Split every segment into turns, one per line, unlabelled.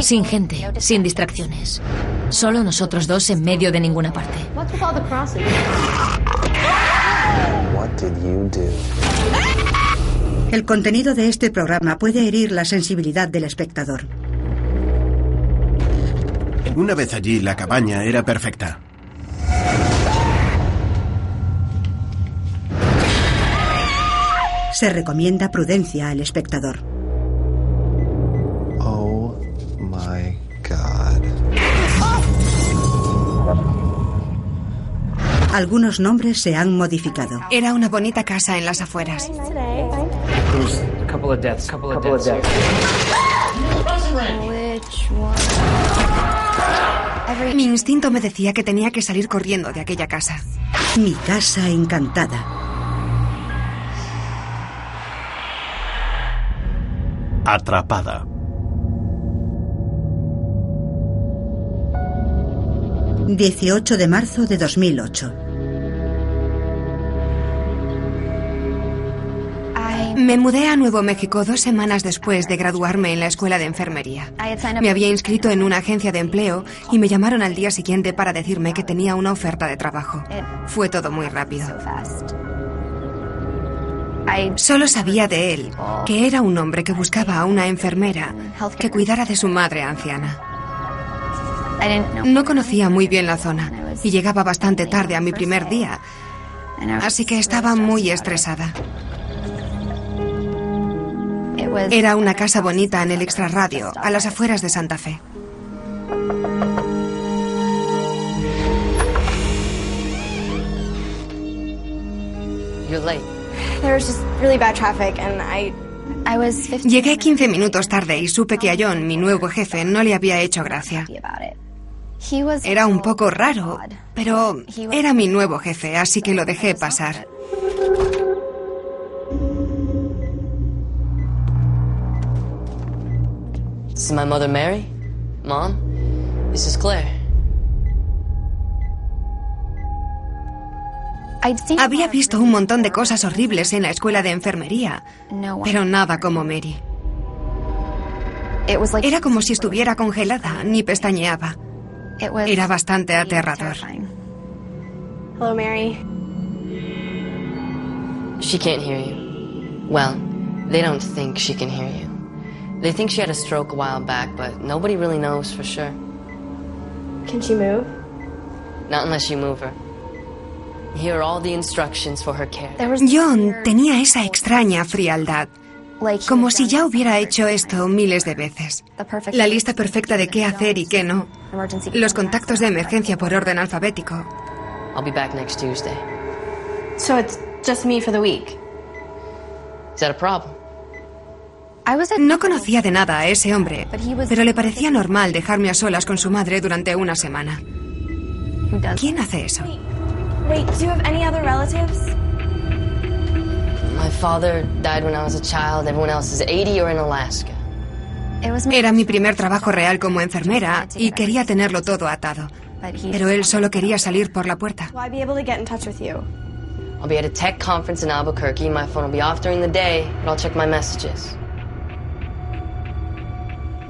Sin gente, sin distracciones. Solo nosotros dos en medio de ninguna parte.
El contenido de este programa puede herir la sensibilidad del espectador.
Una vez allí, la cabaña era perfecta.
Se recomienda prudencia al espectador.
My god.
Algunos nombres se han modificado.
Era una bonita casa en las afueras. Mi instinto me decía que tenía que salir corriendo de aquella casa.
Mi casa encantada.
Atrapada.
...18 de marzo de 2008.
Me mudé a Nuevo México dos semanas después de graduarme en la escuela de enfermería. Me había inscrito en una agencia de empleo y me llamaron al día siguiente para decirme que tenía una oferta de trabajo. Fue todo muy rápido. Solo sabía de él, que era un hombre que buscaba a una enfermera que cuidara de su madre anciana. No conocía muy bien la zona y llegaba bastante tarde a mi primer día, así que estaba muy estresada. Era una casa bonita en el extrarradio, a las afueras de Santa Fe.
You're late.
There was just really bad traffic, and I, I was 15
Llegué 15 minutos tarde y supe que a John, mi nuevo jefe, no le había hecho gracia. Era un poco raro, pero era mi nuevo jefe, así que lo dejé pasar.
This is my mother, Mary. Mom, this is Claire.
I'd seen
Había visto un montón de cosas horribles en la escuela de enfermería, pero nada como Mary.
It was like
Era como si estuviera congelada, ni pestañeaba.
It was
Era bastante aterrador.
terrifying. Hello, Mary.
She can't hear you. Well, they don't think she can hear you. They think she had a stroke a while back, but nobody really knows for sure.
Can she move?
Not unless you move her. Here are all the instructions for her care.
John tenía esa extraña frialdad,
like he
como si ya hubiera hecho esto miles de veces. La lista perfecta de qué hacer y qué no. Los contactos de emergencia por orden alfabético.
I'll be back next Tuesday.
So it's just me for the week.
Is that a problem?
I was at
No conocía de nada a ese hombre, pero le parecía normal dejarme a solas con su madre durante una semana. ¿Quién hace eso?
Wait, do you have any other relatives?
My father died when I was a child. Everyone else is 80 or in Alaska.
It was me.
Era mi primer trabajo real como enfermera y quería tenerlo todo atado. Pero él solo quería salir por la puerta.
Will I be able to get in touch with you?
I'll be at a tech conference in Albuquerque. My phone will be off during the day, but I'll check my messages.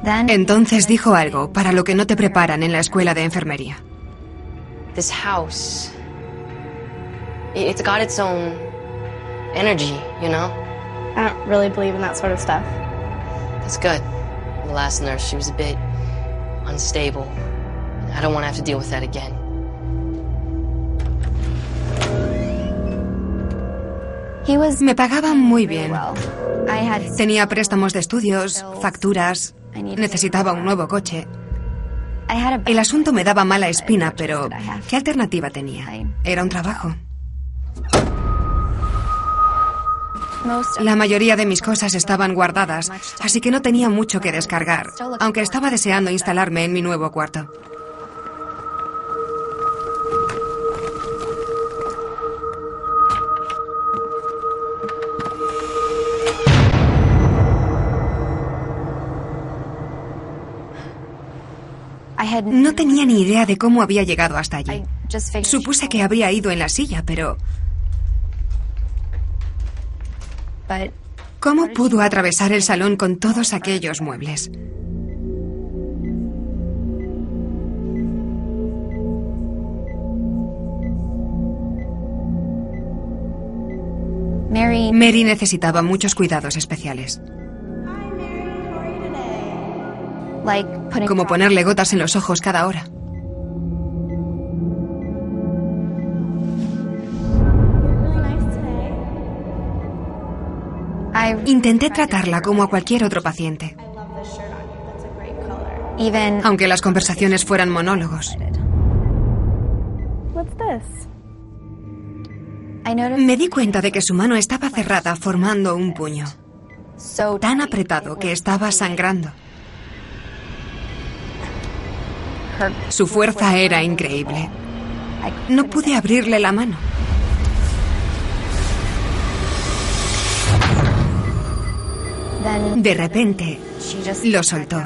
Then
Entonces dijo algo para lo que no te preparan en la escuela de enfermería.
This house, it's got its own energy, you know?
I don't really believe in that sort of stuff.
That's good. The last nurse, she was a bit unstable. I don't want to have to deal with that again.
Me pagaban muy bien. Tenía préstamos de estudios, facturas, necesitaba un nuevo coche. El asunto me daba mala espina, pero ¿qué alternativa tenía? Era un trabajo. La mayoría de mis cosas estaban guardadas, así que no tenía mucho que descargar, aunque estaba deseando instalarme en mi nuevo cuarto. No tenía ni idea de cómo había llegado hasta allí. Supuse que habría ido en la silla, pero... ¿Cómo pudo atravesar el salón con todos aquellos muebles? Mary necesitaba muchos cuidados especiales. Como ponerle gotas en los ojos cada hora. Intenté tratarla como a cualquier otro paciente. Aunque las conversaciones fueran monólogos. Me di cuenta de que su mano estaba cerrada formando un puño. Tan apretado que estaba sangrando. Su fuerza era increíble. No pude abrirle la mano. De repente, lo soltó.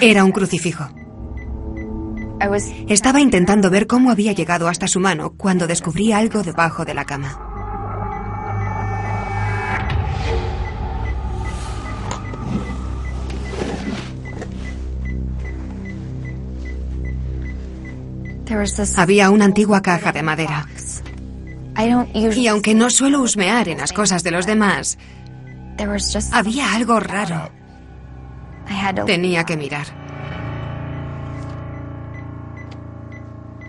Era un crucifijo. Estaba intentando ver cómo había llegado hasta su mano cuando descubrí algo debajo de la cama. Había una antigua caja de madera. Y aunque no suelo husmear en las cosas de los demás, había algo raro. Tenía que mirar.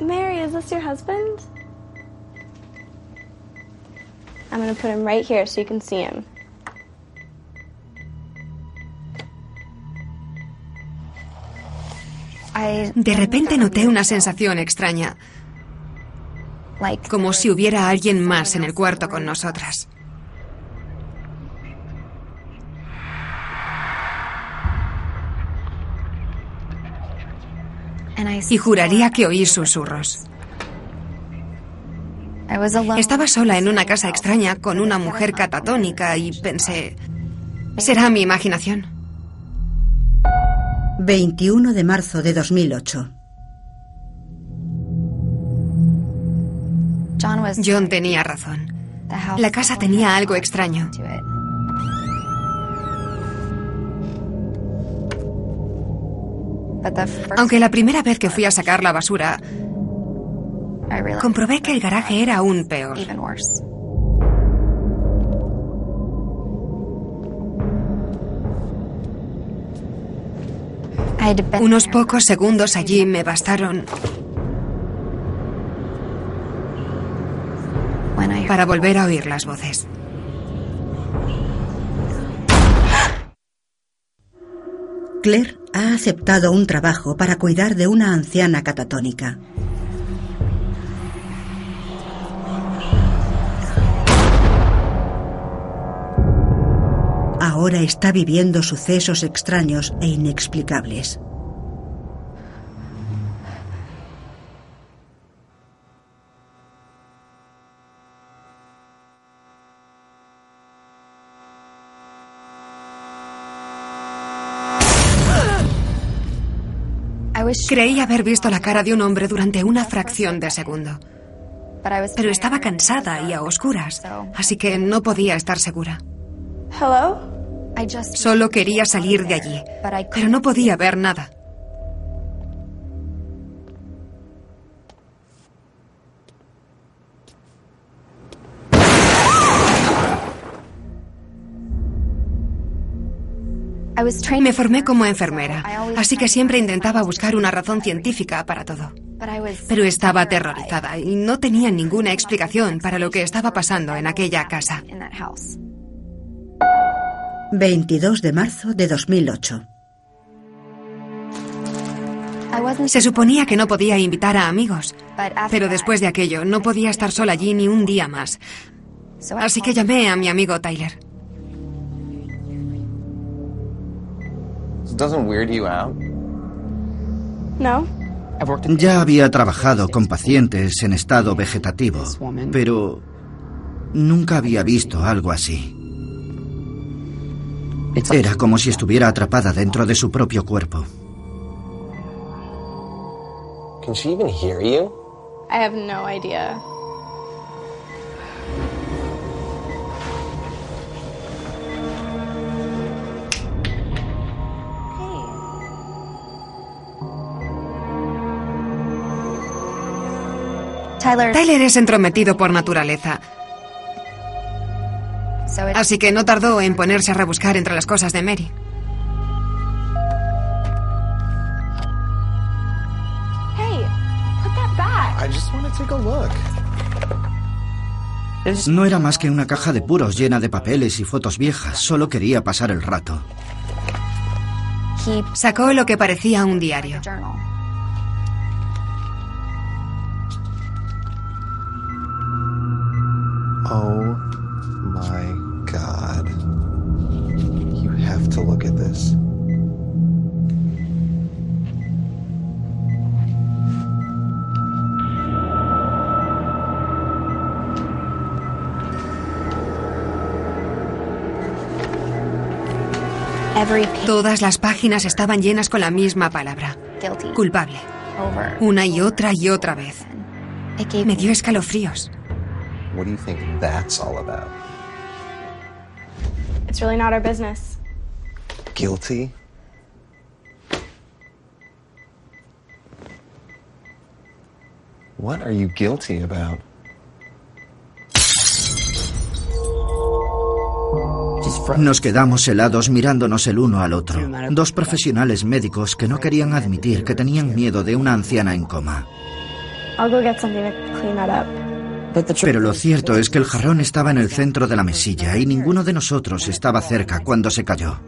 Mary, is this your husband? I'm going to put him right here so you can see him.
De repente noté una sensación extraña, como si hubiera alguien más en el cuarto con nosotras. Y juraría que oí susurros. Estaba sola en una casa extraña con una mujer catatónica y pensé, ¿será mi imaginación?
21 de marzo de 2008.
John tenía razón. La casa tenía algo extraño. Aunque la primera vez que fui a sacar la basura, comprobé que el garaje era aún peor. Unos pocos segundos allí me bastaron para volver a oír las voces.
Claire ha aceptado un trabajo para cuidar de una anciana catatónica. ahora está viviendo sucesos extraños e inexplicables.
Creí haber visto la cara de un hombre durante una fracción de segundo. Pero estaba cansada y a oscuras, así que no podía estar segura. Solo quería salir de allí, pero no podía ver nada. Me formé como enfermera, así que siempre intentaba buscar una razón científica para todo. Pero estaba aterrorizada y no tenía ninguna explicación para lo que estaba pasando en aquella casa.
22 de marzo de 2008.
Se suponía que no podía invitar a amigos, pero después de aquello no podía estar sola allí ni un día más. Así que llamé a mi amigo Tyler.
Ya había trabajado con pacientes en estado vegetativo, pero nunca había visto algo así. Era como si estuviera atrapada dentro de su propio cuerpo.
Can she even hear you?
I have no idea.
Tyler. Tyler es entrometido por naturaleza. Así que no tardó en ponerse a rebuscar entre las cosas de Mary.
Hey, put that back.
I just want to take a look.
No era más que una caja de puros llena de papeles y fotos viejas, solo quería pasar el rato.
Sacó lo que parecía un diario.
At this.
Todas las páginas estaban llenas con la misma palabra. Culpable. Una y otra y otra vez. Me dio escalofríos.
What do you think that's all about?
It's really not our business.
Guilty? What are you guilty about?
Nos quedamos helados mirándonos el uno al otro. Dos profesionales médicos que no querían admitir que tenían miedo de una anciana en coma.
I'll go get something to clean that up.
Pero lo cierto es que el jarrón estaba en el centro de la mesilla y ninguno de nosotros estaba cerca cuando se cayó.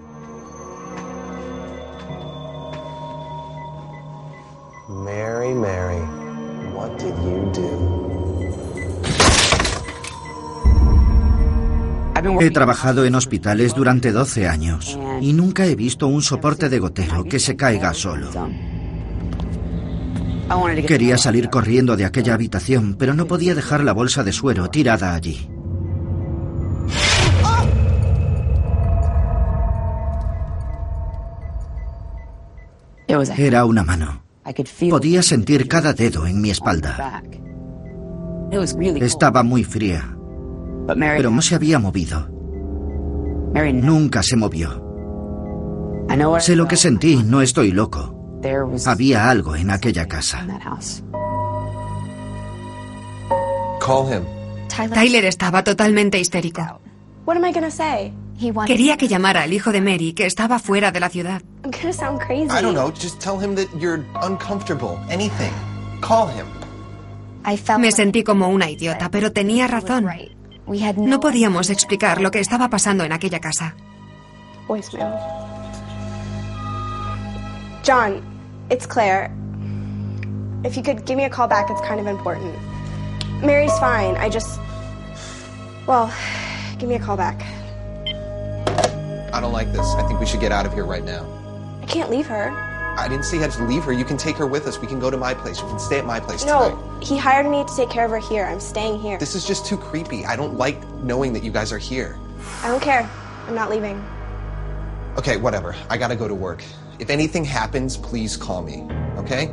He trabajado en hospitales durante 12 años y nunca he visto un soporte de gotero que se caiga solo. Quería salir corriendo de aquella habitación, pero no podía dejar la bolsa de suero tirada allí. Era una mano. Podía sentir cada dedo en mi espalda. Estaba muy fría, pero no se había movido. Nunca se movió. Sé lo que sentí, no estoy loco. Había algo en aquella casa.
Call him.
Tyler estaba totalmente histérico.
What am I gonna say?
Quería que llamara al hijo de Mary, que estaba fuera de la ciudad.
I'm gonna sound crazy.
I don't know, just tell him that you're uncomfortable. Anything. Call him.
Me sentí como una idiota, pero tenía razón. No podíamos explicar lo que estaba pasando en aquella casa.
Voicemail. John, it's Claire. If you could give me a call back, it's kind of important. Mary's fine. I just. Well, give me a call back.
I don't like this. I think we should get out of here right now.
I can't leave her.
I didn't say you had to leave her. You can take her with us. We can go to my place. You can stay at my place
No,
tonight.
he hired me to take care of her here. I'm staying here.
This is just too creepy. I don't like knowing that you guys are here.
I don't care. I'm not leaving.
Okay, whatever. I gotta go to work. If anything happens, please call me. Okay?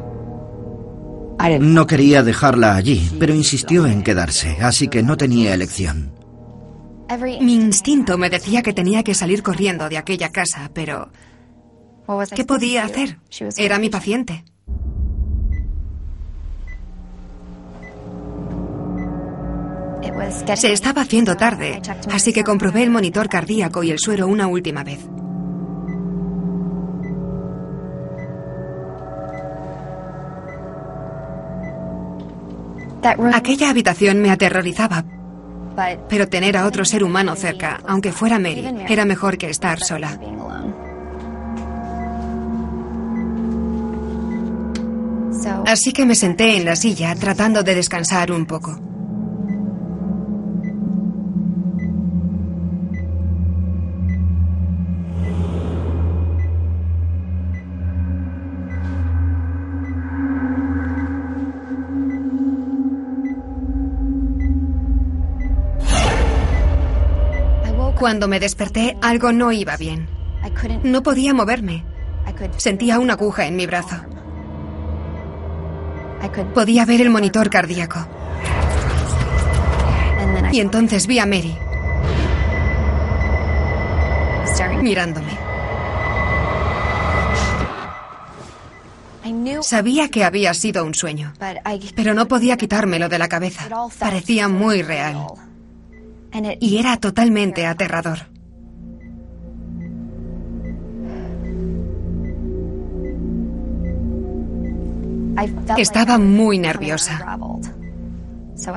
No quería dejarla allí, pero insistió en quedarse, así que no tenía elección.
Mi instinto me decía que tenía que salir corriendo de aquella casa, pero ¿qué podía hacer? Era mi paciente. Se estaba haciendo tarde, así que comprobé el monitor cardíaco y el suero una última vez. Aquella habitación me aterrorizaba, Pero tener a otro ser humano cerca, aunque fuera Mary, era mejor que estar sola. Así que me senté en la silla tratando de descansar un poco. Cuando me desperté, algo no iba bien. No podía moverme. Sentía una aguja en mi brazo. Podía ver el monitor cardíaco. Y entonces vi a Mary. Mirándome. Sabía que había sido un sueño, pero no podía quitármelo de la cabeza. Parecía muy real. Y era totalmente aterrador. Estaba muy nerviosa.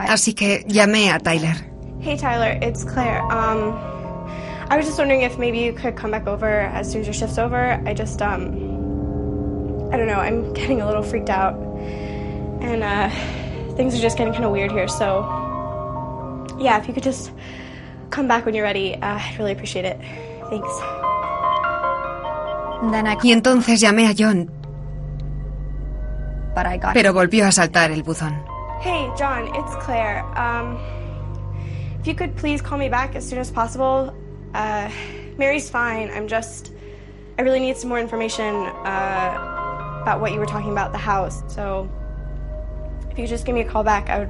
Así que llamé a Tyler.
Hey Tyler, it's Claire. Um, I was just wondering if maybe you could come back over as soon as your shift's over. I just, um, I don't know, I'm getting a little freaked out. And, uh, things are just getting kind of weird here, so yeah, if you could just come back when you're ready, uh, I'd really appreciate it. Thanks.
Y entonces llamé a John, pero volvió a saltar el buzón.
Hey, John, it's Claire. Um, if you could please call me back as soon as possible. Uh, Mary's fine. I'm just, I really need some more information uh, about what you were talking about the house. So, if you could just give me a call back, I would.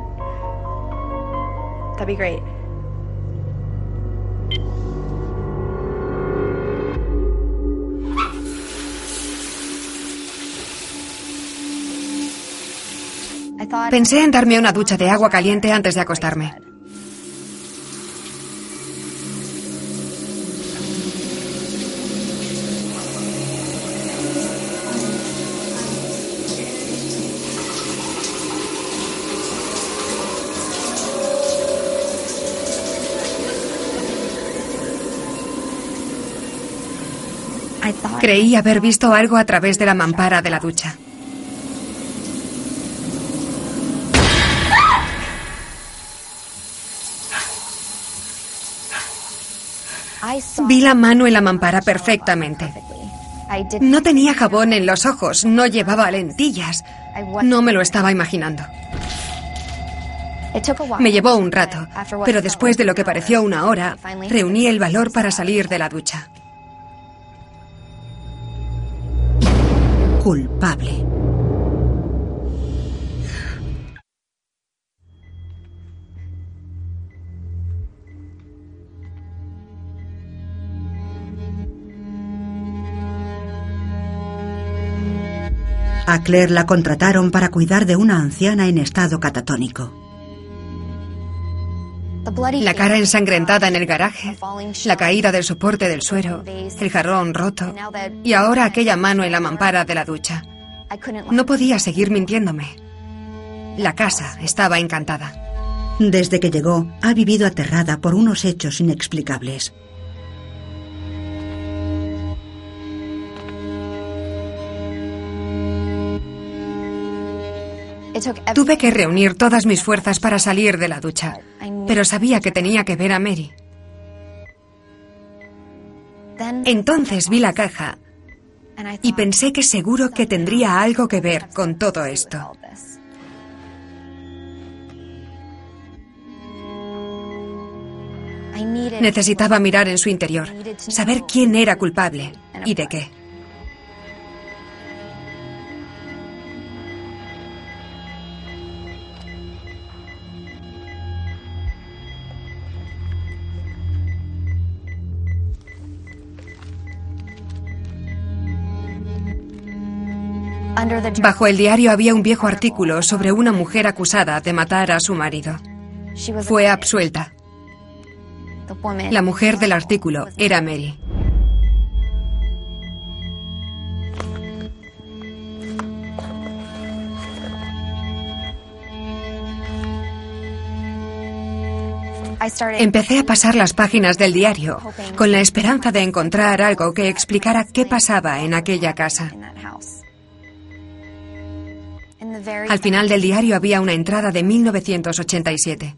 That'd be great.
Pensé en darme una ducha de agua caliente antes de acostarme. Creí haber visto algo a través de la mampara de la ducha. Vi la mano en la mampara perfectamente. No tenía jabón en los ojos, no llevaba lentillas. No me lo estaba imaginando. Me llevó un rato, pero después de lo que pareció una hora, reuní el valor para salir de la ducha.
Culpable. A Claire la contrataron para cuidar de una anciana en estado catatónico.
La cara ensangrentada en el garaje, la caída del soporte del suero, el jarrón roto y ahora aquella mano en la mampara de la ducha. No podía seguir mintiéndome. La casa estaba encantada.
Desde que llegó, ha vivido aterrada por unos hechos inexplicables.
Tuve que reunir todas mis fuerzas para salir de la ducha, pero sabía que tenía que ver a Mary. Entonces vi la caja y pensé que seguro que tendría algo que ver con todo esto. Necesitaba mirar en su interior, saber quién era culpable y de qué. Bajo el diario había un viejo artículo sobre una mujer acusada de matar a su marido. Fue absuelta. La mujer del artículo era Mary. Empecé a pasar las páginas del diario con la esperanza de encontrar algo que explicara qué pasaba en aquella casa. Al final del diario había una entrada de 1987.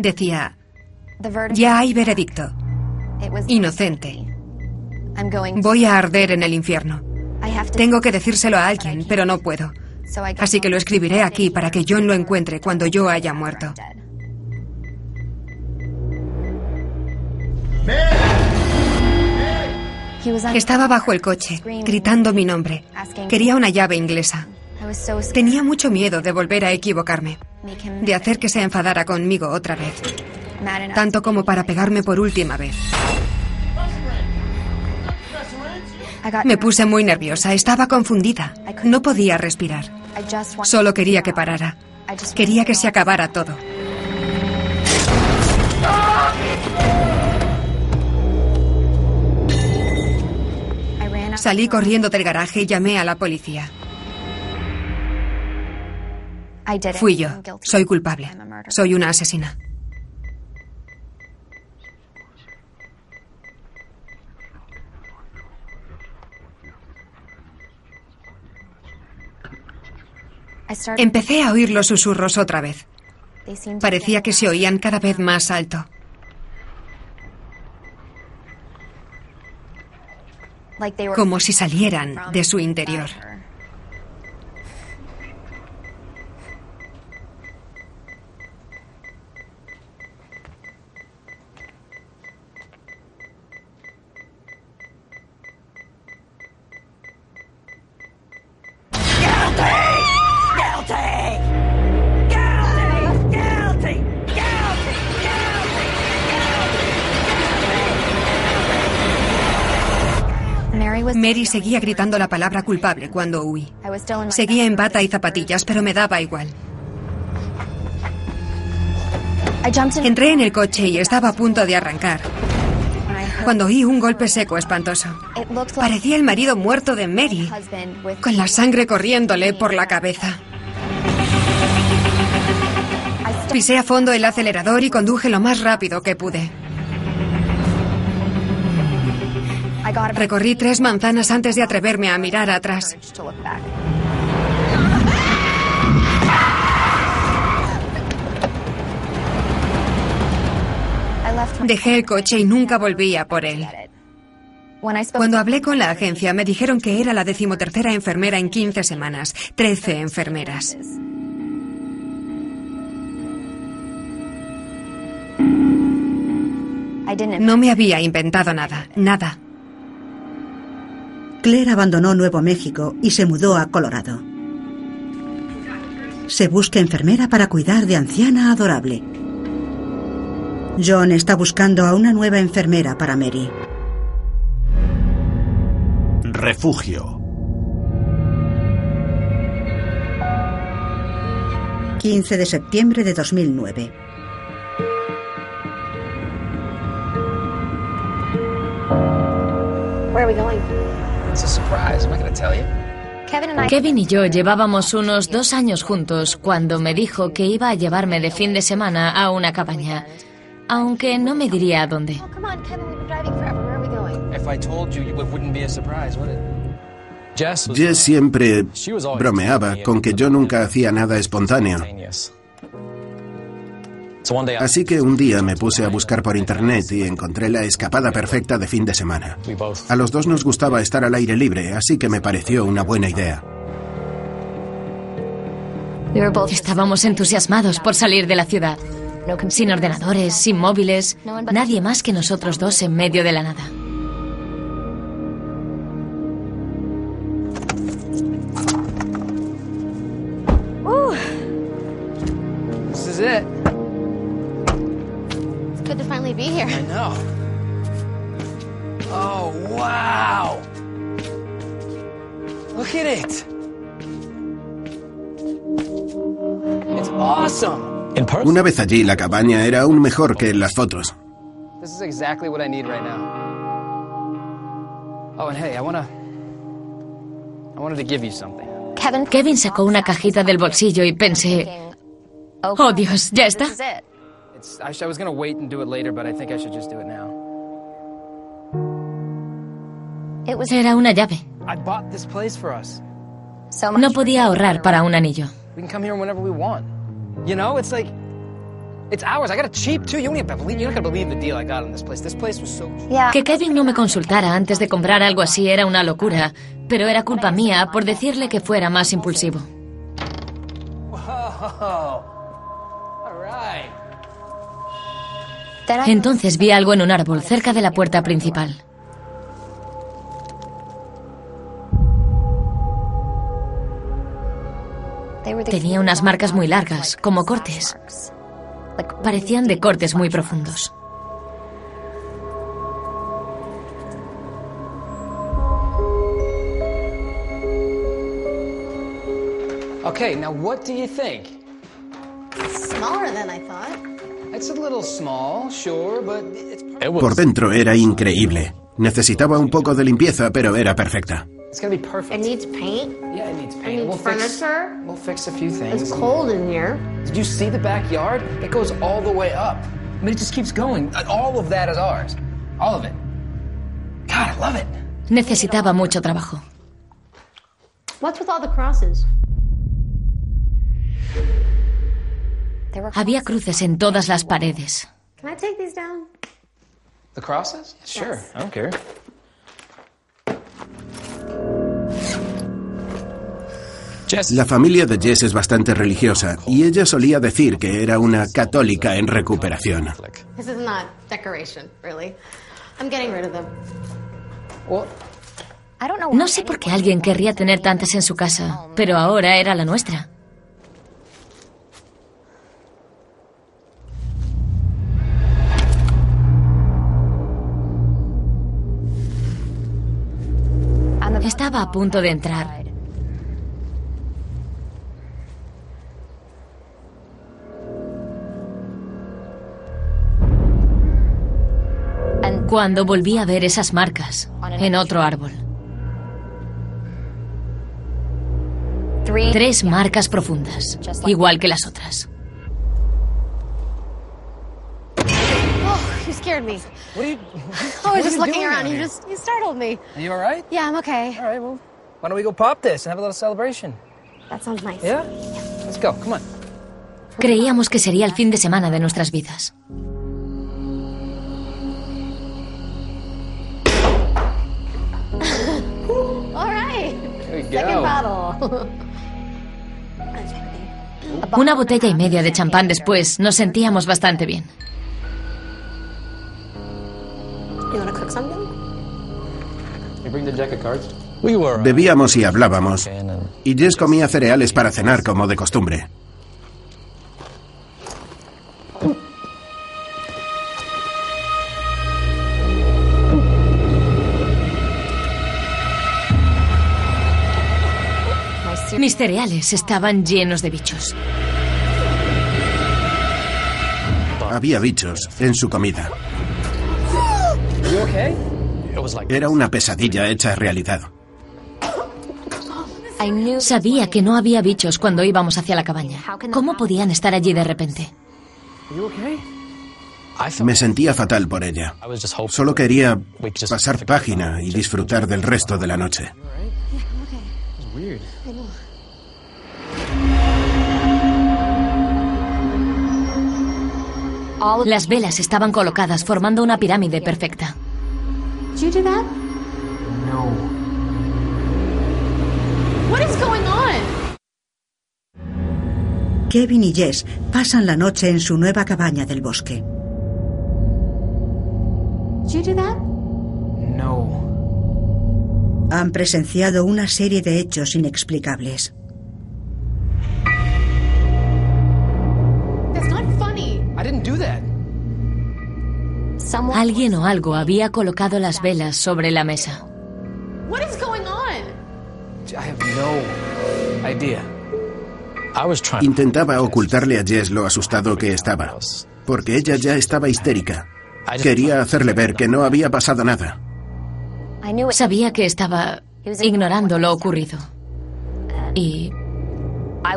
Decía, ya hay veredicto. Inocente. Voy a arder en el infierno. Tengo que decírselo a alguien, pero no puedo. Así que lo escribiré aquí para que John lo encuentre cuando yo haya muerto. Estaba bajo el coche, gritando mi nombre. Quería una llave inglesa. Tenía mucho miedo de volver a equivocarme, de hacer que se enfadara conmigo otra vez, tanto como para pegarme por última vez. Me puse muy nerviosa, estaba confundida, no podía respirar. Solo quería que parara, quería que se acabara todo. Salí corriendo del garaje y llamé a la policía. Fui yo. Soy culpable. Soy una asesina. Empecé a oír los susurros otra vez. Parecía que se oían cada vez más alto. Como si salieran de su interior. Mary seguía gritando la palabra culpable cuando huí. Seguía en bata y zapatillas, pero me daba igual. Entré en el coche y estaba a punto de arrancar. Cuando oí un golpe seco espantoso. Parecía el marido muerto de Mary, con la sangre corriéndole por la cabeza. Pisé a fondo el acelerador y conduje lo más rápido que pude. Recorrí tres manzanas antes de atreverme a mirar atrás. Dejé el coche y nunca volví a por él. Cuando hablé con la agencia me dijeron que era la decimotercera enfermera en 15 semanas. 13 enfermeras. No me había inventado nada, nada.
Claire abandonó Nuevo México y se mudó a Colorado. Se busca enfermera para cuidar de anciana adorable. John está buscando a una nueva enfermera para Mary.
Refugio.
15 de septiembre de 2009.
Kevin y yo llevábamos unos dos años juntos cuando me dijo que iba a llevarme de fin de semana a una cabaña, aunque no me diría a dónde.
Jess siempre bromeaba con que yo nunca hacía nada espontáneo. Así que un día me puse a buscar por internet y encontré la escapada perfecta de fin de semana. A los dos nos gustaba estar al aire libre, así que me pareció una buena idea.
Estábamos entusiasmados por salir de la ciudad. Sin ordenadores, sin móviles, nadie más que nosotros dos en medio de la nada.
Una vez allí, la cabaña era aún mejor que en las fotos.
Kevin sacó una cajita del bolsillo y pensé, oh Dios, ¿ya está? Era una llave. No podía ahorrar para un anillo. Que Kevin no me consultara antes de comprar algo así era una locura, pero era culpa mía por decirle que fuera más impulsivo. Entonces vi algo en un árbol cerca de la puerta principal. Tenía unas marcas muy largas, como cortes. Parecían de cortes muy profundos.
Okay, now what do you think? Smaller than I thought. It's a little small, sure, but it's
Por dentro era increíble. Necesitaba un poco de limpieza, pero era perfecta.
It's gonna be perfect.
It needs paint.
Yeah, it needs
It
paint.
needs
we'll fix.
furniture.
We'll fix a few things.
It's cold in here.
Did you see the backyard? It goes all the way up. I mean, it just keeps going. Uh, all of that is ours. All of it. God, I love it.
Necesitaba mucho trabajo.
What's with all the crosses?
Había cruces en todas las paredes.
Can I take these down?
The crosses? Sure. I don't care.
La familia de Jess es bastante religiosa y ella solía decir que era una católica en recuperación.
This is not decoration, really. I'm getting rid of them.
No sé por qué alguien querría tener tantas en su casa, pero ahora era la nuestra. Estaba a punto de entrar. Cuando volví a ver esas marcas en otro árbol. Tres marcas profundas, igual que las otras.
You scared me.
What are you?
I was
what are
just
you
looking
doing
around.
down
You
here?
just you startled me.
Are you all right?
Yeah, I'm okay.
All right. Well, why don't we go pop this and have a little celebration?
That sounds nice.
Yeah. Let's go. Come on.
Creíamos que sería el fin de semana de nuestras vidas.
Second
go.
bottle.
Una botella y media de champán después, nos sentíamos bastante bien.
cards.
Bebíamos y hablábamos. Y Jess comía cereales para cenar como de costumbre.
Mis cereales estaban llenos de bichos.
Había bichos en su comida. Era una pesadilla hecha realidad.
Sabía que no había bichos cuando íbamos hacia la cabaña. ¿Cómo podían estar allí de repente?
Me sentía fatal por ella. Solo quería pasar página y disfrutar del resto de la noche.
Las velas estaban colocadas formando una pirámide perfecta.
Kevin y Jess pasan la noche en su nueva cabaña del bosque. Han presenciado una serie de hechos inexplicables.
Alguien o algo había colocado las velas sobre la mesa.
What is going on?
I have no idea.
Intentaba ocultarle a Jess lo asustado que estaba, porque ella ya estaba histérica. Quería hacerle ver que no había pasado nada.
Sabía que estaba ignorando lo ocurrido. Y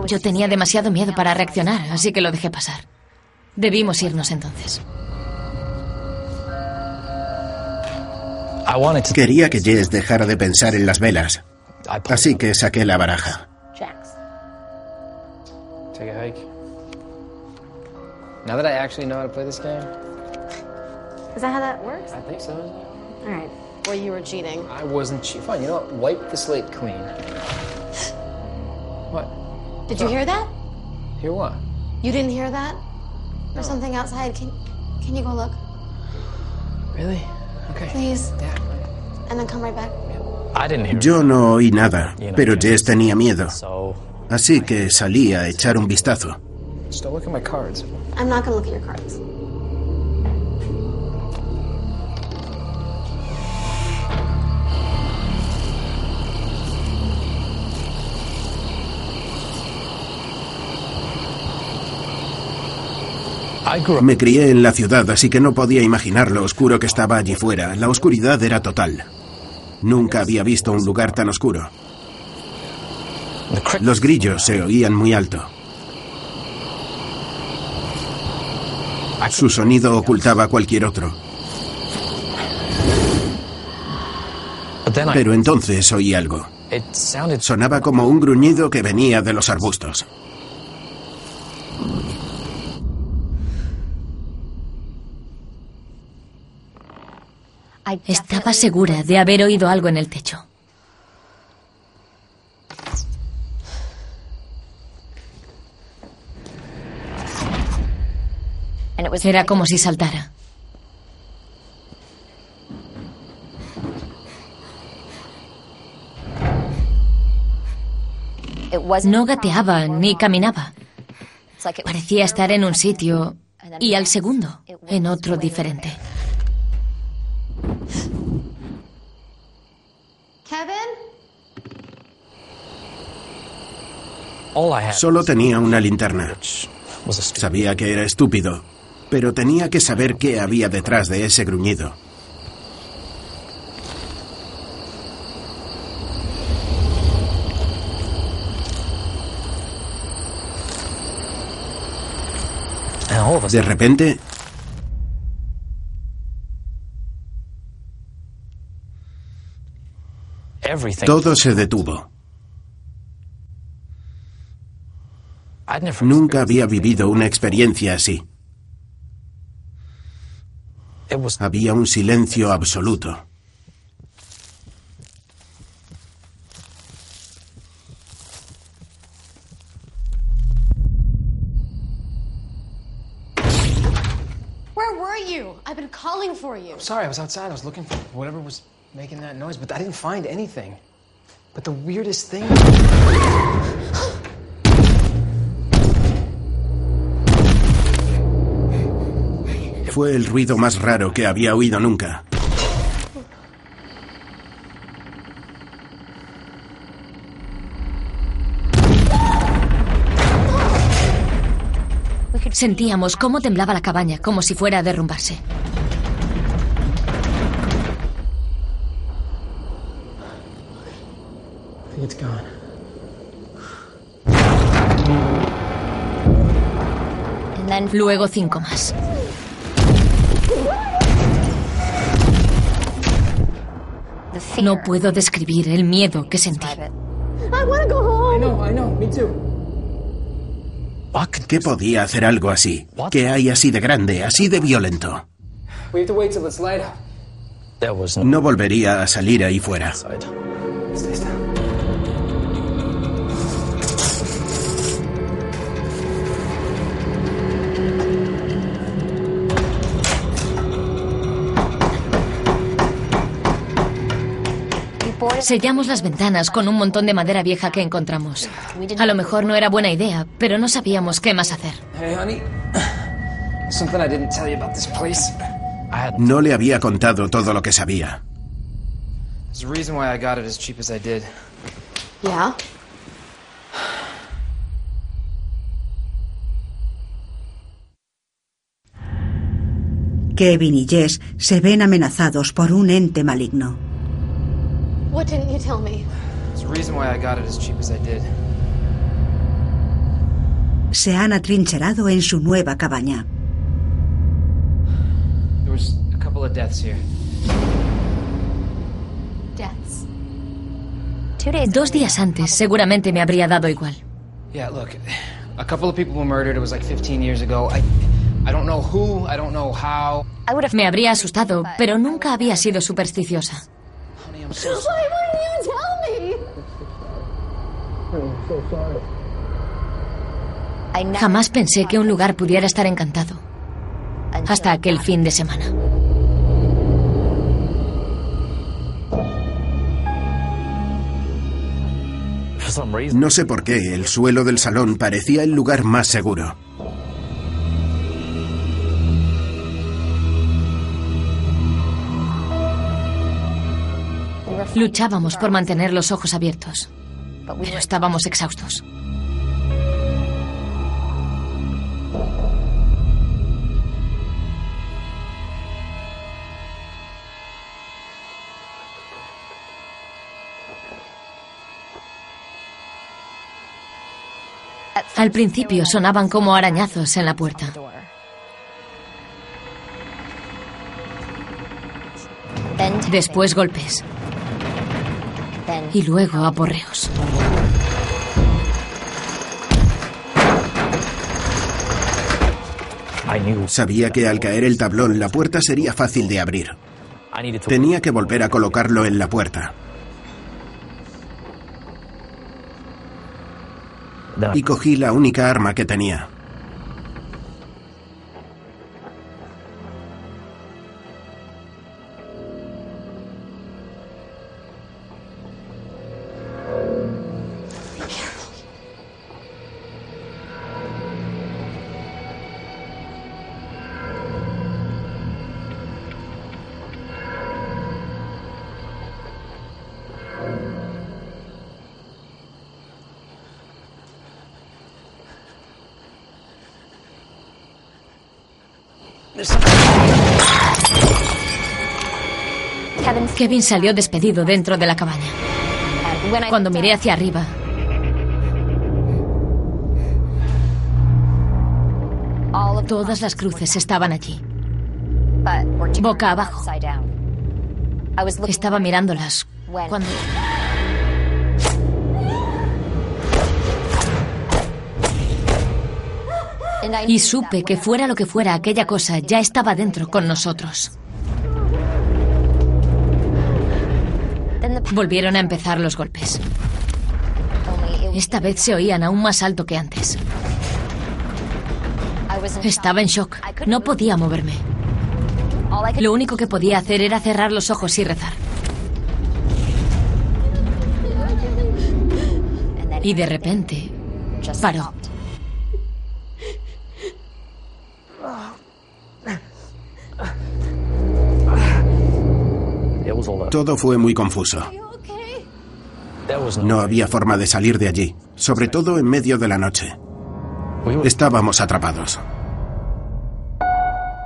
yo tenía demasiado miedo para reaccionar, así que lo dejé pasar. Debimos irnos entonces.
Quería que Jess dejara de pensar en las velas. Así que saqué la baraja.
Take a hike. Now that I actually know how to play this game.
Is that how that works?
I think so.
All right. Well, you were cheating.
I wasn't cheating. Fine, you know what? Wipe the slate clean. what?
Did you hear that?
Hear what?
You didn't hear that? There's something outside. Can Can you go look?
Really? Okay.
Please. Yeah. And then come right back.
I didn't hear.
Yo no oí nada, pero Jess tenía miedo. Así que salí a echar un vistazo.
Still look at my cards.
I'm not gonna look at your cards.
Me crié en la ciudad, así que no podía imaginar lo oscuro que estaba allí fuera. La oscuridad era total. Nunca había visto un lugar tan oscuro. Los grillos se oían muy alto. Su sonido ocultaba cualquier otro. Pero entonces oí algo. Sonaba como un gruñido que venía de los arbustos.
Estaba segura de haber oído algo en el techo. Era como si saltara. No gateaba ni caminaba. Parecía estar en un sitio y al segundo en otro diferente.
Solo tenía una linterna. Sabía que era estúpido, pero tenía que saber qué había detrás de ese gruñido. De repente, todo se detuvo. Nunca había vivido una experiencia así. Había un silencio absoluto.
Where were you? I've been calling for you.
Sorry, I was outside. I was looking for whatever was making that noise, but I didn't find anything. But the weirdest thing.
Fue el ruido más raro que había oído nunca.
Sentíamos cómo temblaba la cabaña, como si fuera a derrumbarse. Luego cinco más. No puedo describir el miedo que sentí.
¿Qué podía hacer algo así? ¿Qué hay así de grande, así de violento? No volvería a salir ahí fuera.
Sellamos las ventanas con un montón de madera vieja que encontramos. A lo mejor no era buena idea, pero no sabíamos qué más hacer.
No le había contado todo lo que sabía.
Kevin y Jess se ven amenazados por un ente maligno.
What didn't you tell me?
There's a reason why I got it as cheap as I did.
Se han atrincherado en su nueva cabaña.
There was a couple of deaths here.
Deaths.
Dos días antes seguramente me habría dado igual.
Yeah, look, a couple of people were murdered. It was like 15 years ago. I, I don't know who, I don't know how.
Me habría asustado, pero nunca había sido supersticiosa.
I'm so
Why
sorry.
wouldn't you tell me?
Jamás pensé que un lugar pudiera estar encantado. Hasta aquel fin de semana.
No sé por qué el suelo del salón parecía el lugar más seguro.
Luchábamos por mantener los ojos abiertos, pero estábamos exhaustos. Al principio sonaban como arañazos en la puerta. Después golpes. Y luego aporreos.
Sabía que al caer el tablón la puerta sería fácil de abrir. Tenía que volver a colocarlo en la puerta. Y cogí la única arma que tenía.
Kevin salió despedido dentro de la cabaña. Cuando miré hacia arriba, todas las cruces estaban allí, boca abajo. Estaba mirándolas cuando... Y supe que fuera lo que fuera aquella cosa, ya estaba dentro con nosotros. Volvieron a empezar los golpes. Esta vez se oían aún más alto que antes. Estaba en shock. No podía moverme. Lo único que podía hacer era cerrar los ojos y rezar. Y de repente paró.
Todo fue muy confuso. No había forma de salir de allí, sobre todo en medio de la noche. Estábamos atrapados.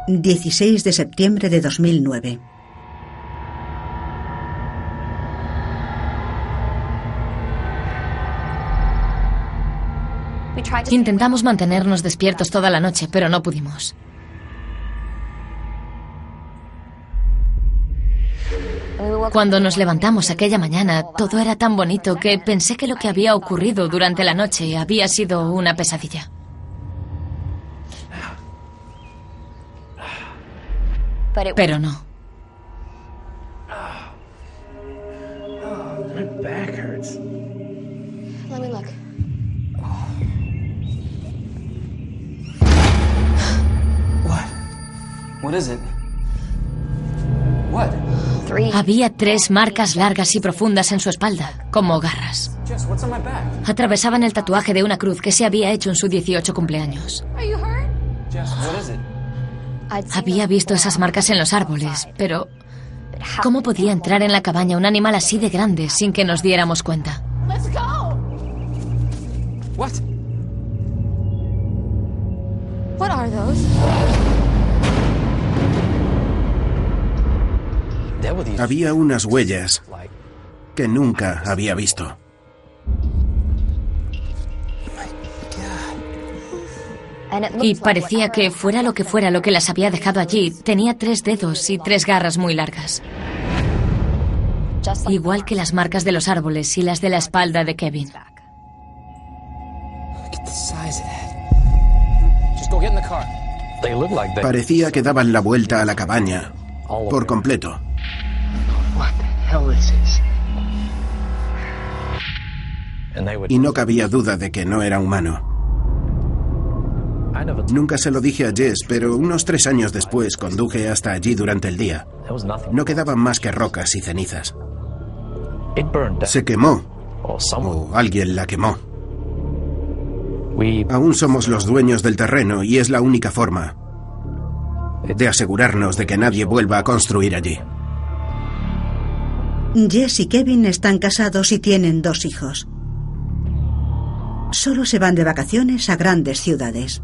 16 de septiembre de 2009.
Intentamos mantenernos despiertos toda la noche, pero no pudimos. Cuando nos levantamos aquella mañana, todo era tan bonito que pensé que lo que había ocurrido durante la noche había sido una pesadilla. Pero no.
Look.
What is it? What?
Había tres marcas largas y profundas en su espalda, como garras. Atravesaban el tatuaje de una cruz que se había hecho en su 18 cumpleaños. Había visto esas marcas en los árboles, pero ¿cómo podía entrar en la cabaña un animal así de grande sin que nos diéramos cuenta?
What?
What are those?
Había unas huellas que nunca había visto.
Y parecía que fuera lo que fuera lo que las había dejado allí, tenía tres dedos y tres garras muy largas. Igual que las marcas de los árboles y las de la espalda de Kevin.
Parecía que daban la vuelta a la cabaña por completo. Y no cabía duda de que no era humano. Nunca se lo dije a Jess, pero unos tres años después conduje hasta allí durante el día. No quedaban más que rocas y cenizas. Se quemó. O alguien la quemó. Aún somos los dueños del terreno y es la única forma de asegurarnos de que nadie vuelva a construir allí.
Jess y Kevin están casados y tienen dos hijos. Solo se van de vacaciones a grandes ciudades.